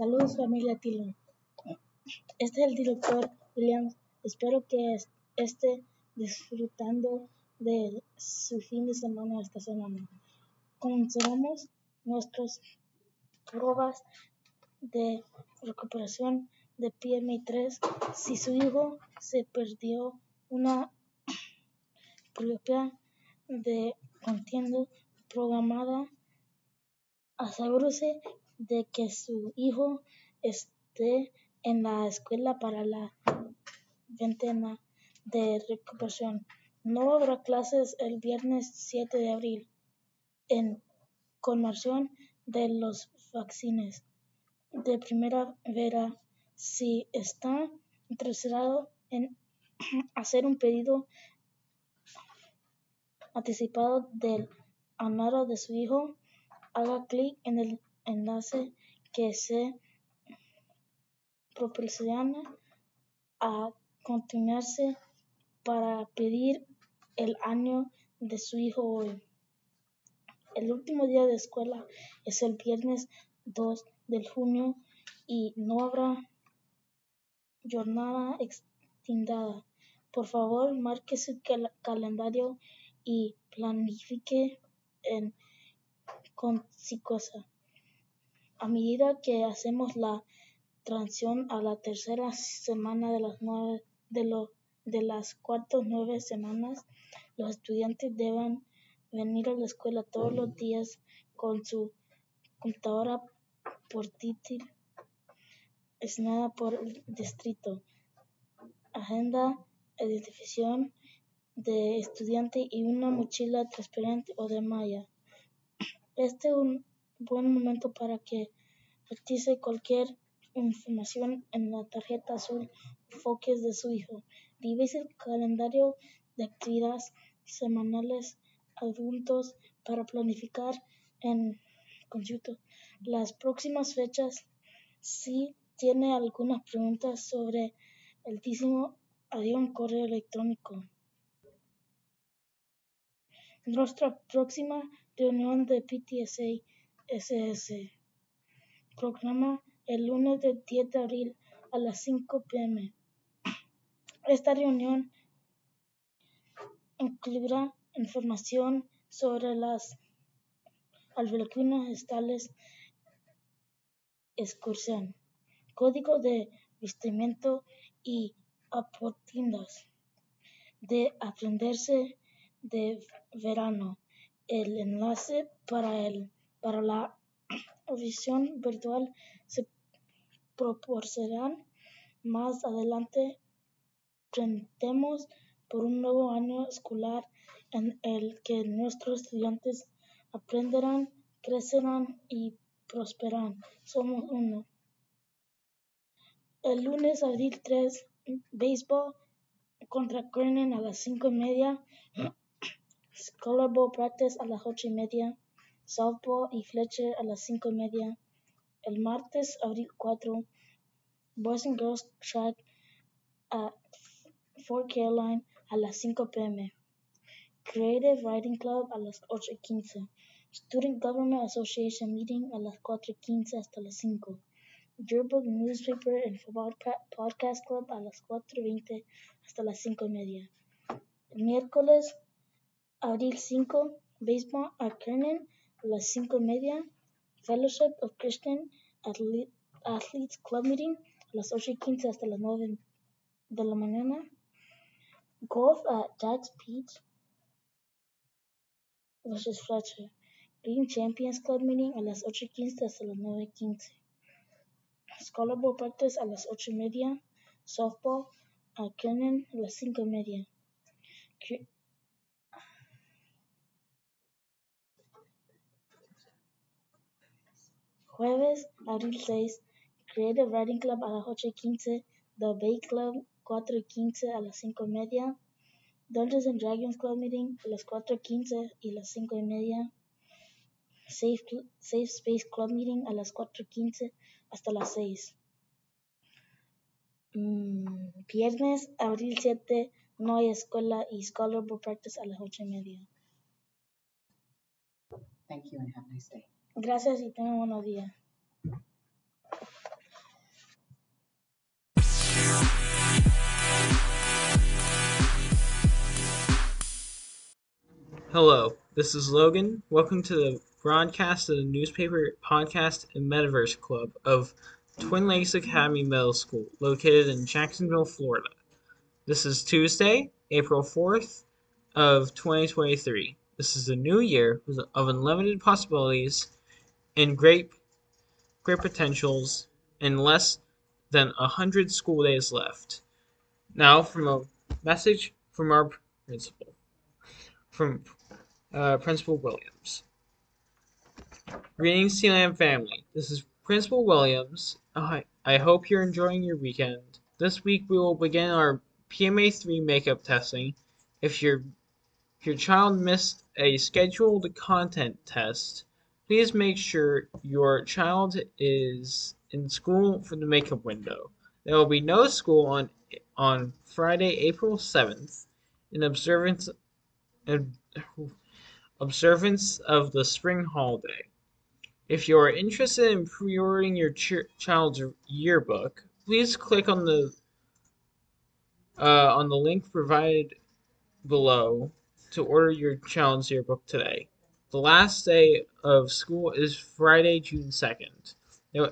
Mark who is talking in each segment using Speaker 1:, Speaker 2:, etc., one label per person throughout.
Speaker 1: Saludos familia Tilo. Este es el director Williams. Espero que esté disfrutando de su fin de semana esta semana. Comenzaremos nuestras pruebas de recuperación de PMI3 si su hijo se perdió una propia de contienda programada asegúrese de que su hijo esté en la escuela para la ventana de recuperación. No habrá clases el viernes 7 de abril en conversión de los vaccines de primavera. Si está interesado en hacer un pedido anticipado del anaro de su hijo, haga clic en el enlace que se proporciona a continuarse para pedir el año de su hijo hoy. El último día de escuela es el viernes 2 de junio y no habrá jornada extendida. Por favor, marque su calendario y planifique en cosa. A medida que hacemos la transición a la tercera semana de las nueve de lo de las cuatro nueve semanas, los estudiantes deben venir a la escuela todos los días con su computadora portátil nada por el distrito, agenda, identificación de estudiante y una mochila transparente o de malla. Este es un buen momento para que utilice cualquier información en la tarjeta azul Focus de su hijo. Revise el calendario de actividades semanales adultos para planificar en conjunto las próximas fechas. Si tiene algunas preguntas sobre el tísimo, hay un correo electrónico. Nuestra próxima reunión de PTSA SS programa el lunes del 10 de abril a las 5 pm. Esta reunión incluirá información sobre las albergunas estales excursión, código de vestimiento y apotindas de aprenderse de verano. El enlace para, el, para la audición virtual se proporcionará más adelante. Prendemos por un nuevo año escolar en el que nuestros estudiantes aprenderán, crecerán y prosperarán. Somos uno. El lunes abril 3, béisbol contra Kernan a las cinco y media. Ball Practice a las ocho y media, Softball y Fletcher a las cinco y media. El martes, abril 4, Boys and Girls Track a Fort Caroline a las 5 pm. Creative Writing Club a las 8 y 15. Student Government Association Meeting a las 4 y 15 hasta las 5. Yearbook Newspaper and Podcast Club a las 4 y 20 hasta las 5 y media. El miércoles Abril 5, Baseball a Kernan las 5 y media. Fellowship of Christian Athletes Club Meeting las 8 y 15 hasta las 9 de la mañana. Golf at Jack's Beach versus Fletcher. Green Champions Club Meeting a las 8 y 15 hasta las 9 y 15. Scholar Bowl Practice a las 8 y media. Softball a Kernan a las 5 y media. Jueves, abril 6, Creative Writing Club a las 8 y 15, The Bay Club 4 y 15 a las 5 y media, Dungeons and Dragons Club Meeting a las 4 y 15 y las 5 y media, Safe, Safe Space Club Meeting a las 4 y 15 hasta las 6. Mm, viernes, abril 7, no hay escuela y Scholar Board Practice a las 8 y media.
Speaker 2: Thank you and have a nice day.
Speaker 1: Gracias y tengan buenos días.
Speaker 2: Hello, this is Logan. Welcome to the broadcast of the Newspaper Podcast and Metaverse Club of Twin Lakes Academy Middle School, located in Jacksonville, Florida. This is Tuesday, April 4th of 2023. This is a new year of unlimited possibilities and great great potentials and less than a hundred school days left. Now from a message from our principal. From uh, Principal Williams. Greetings, Sealand family. This is Principal Williams. I, I hope you're enjoying your weekend. This week we will begin our PMA3 makeup testing. If your if your child missed a scheduled content test, please make sure your child is in school for the makeup window. There will be no school on on Friday, April 7th, in observance in observance of the spring holiday. If you are interested in pre-ordering your ch- child's yearbook, please click on the uh, on the link provided below to order your child's yearbook today. The last day of school is Friday, June 2nd,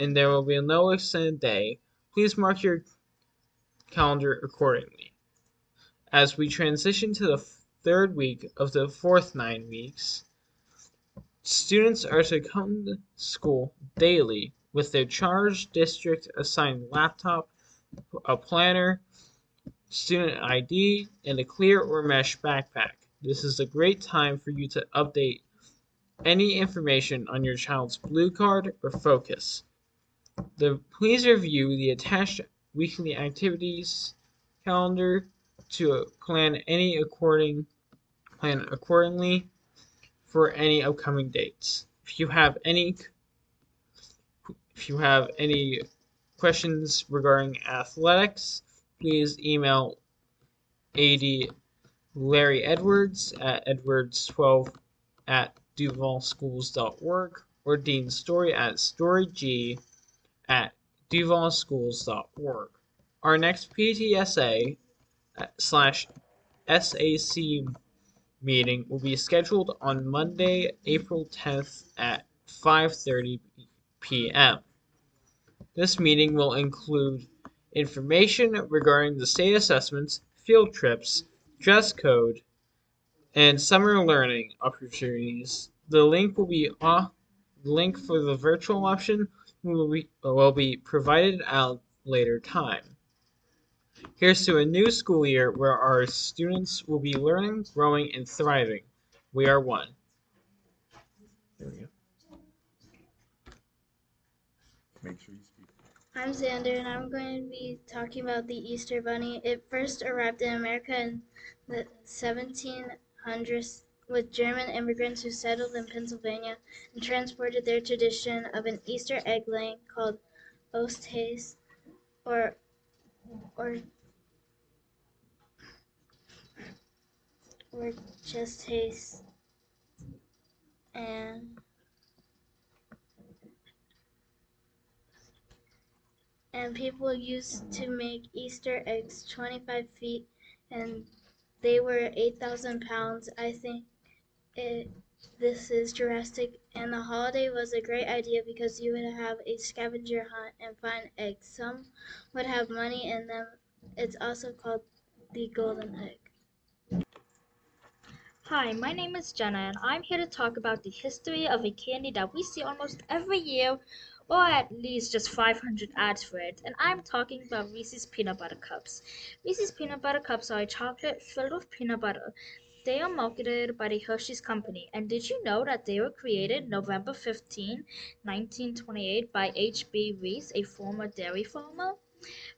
Speaker 2: and there will be no extended day. Please mark your calendar accordingly. As we transition to the third week of the fourth nine weeks, students are to come to school daily with their charged district assigned laptop, a planner, student ID, and a clear or mesh backpack. This is a great time for you to update any information on your child's blue card or focus. The, please review the attached weekly activities calendar to plan any according plan accordingly for any upcoming dates. If you have any if you have any questions regarding athletics, please email AD Larry Edwards at edwards12 at duvalschools.org or Dean Story at storyg at duvalschools.org. Our next PTSA uh, slash SAC meeting will be scheduled on Monday, April 10th at 5:30 p.m. This meeting will include information regarding the state assessments, field trips, dress code, and summer learning opportunities. The link will be uh, the link for the virtual option will be, will be provided at a later time. Here's to a new school year where our students will be learning, growing, and thriving. We are one. There we go.
Speaker 3: Make sure you speak.
Speaker 4: I'm Xander, and I'm going to be talking about the Easter Bunny. It first arrived in America in the 1700s with German immigrants who settled in Pennsylvania and transported their tradition of an Easter egg laying called Osterhaus or or or just taste and and people used to make Easter eggs 25 feet and they were 8,000 pounds. I think it this is drastic and the holiday was a great idea because you would have a scavenger hunt and find eggs. Some would have money in them. It's also called the golden egg.
Speaker 5: Hi, my name is Jenna and I'm here to talk about the history of a candy that we see almost every year or at least just 500 ads for it, and I'm talking about Reese's Peanut Butter Cups. Reese's Peanut Butter Cups are a chocolate filled with peanut butter. They are marketed by the Hershey's Company, and did you know that they were created November 15, 1928 by H.B. Reese, a former dairy farmer?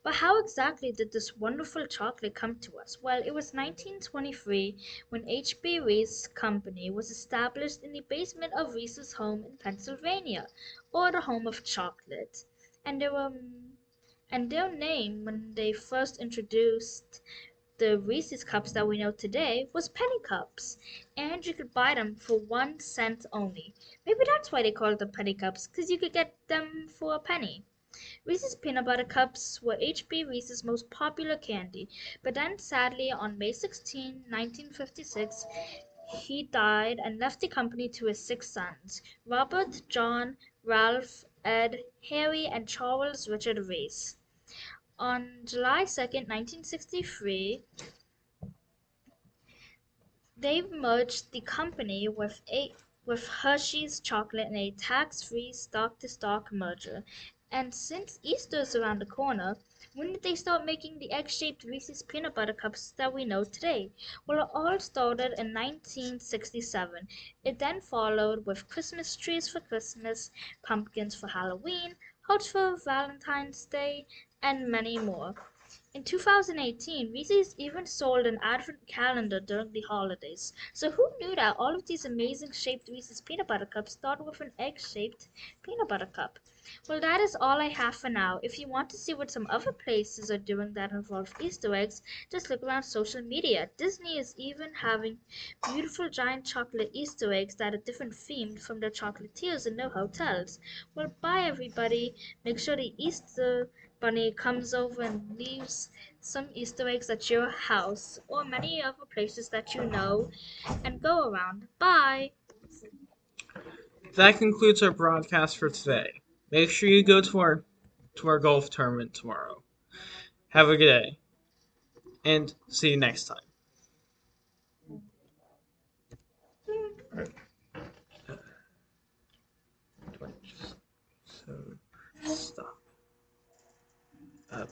Speaker 5: But how exactly did this wonderful chocolate come to us? Well, it was 1923 when H.B. Reese Company was established in the basement of Reese's home in Pennsylvania, or the home of chocolate. And they were and their name when they first introduced the Reese's cups that we know today was penny cups, and you could buy them for one cent only. Maybe that's why they called them penny cups, because you could get them for a penny. Reese's Peanut Butter Cups were H.B. Reese's most popular candy, but then sadly on May 16, 1956, he died and left the company to his six sons Robert, John, Ralph, Ed, Harry, and Charles Richard Reese. On July 2nd, 1963, they merged the company with a with Hershey's chocolate in a tax-free stock-to-stock merger. And since Easter is around the corner, when did they start making the egg-shaped Reese's peanut butter cups that we know today? Well, it all started in 1967. It then followed with Christmas trees for Christmas, pumpkins for Halloween, hearts for Valentine's Day, and many more. In 2018, Reese's even sold an advent calendar during the holidays. So who knew that all of these amazing shaped Reese's peanut butter cups started with an egg-shaped peanut butter cup? Well, that is all I have for now. If you want to see what some other places are doing that involve Easter eggs, just look around social media. Disney is even having beautiful giant chocolate Easter eggs that are different themed from the chocolatiers in their hotels. Well, bye everybody. Make sure the Easter bunny comes over and leaves some Easter eggs at your house or many other places that you know and go around. Bye!
Speaker 2: That concludes our broadcast for today. Make sure you go to our to our golf tournament tomorrow. Have a good day. And see you next time. stop. Uh.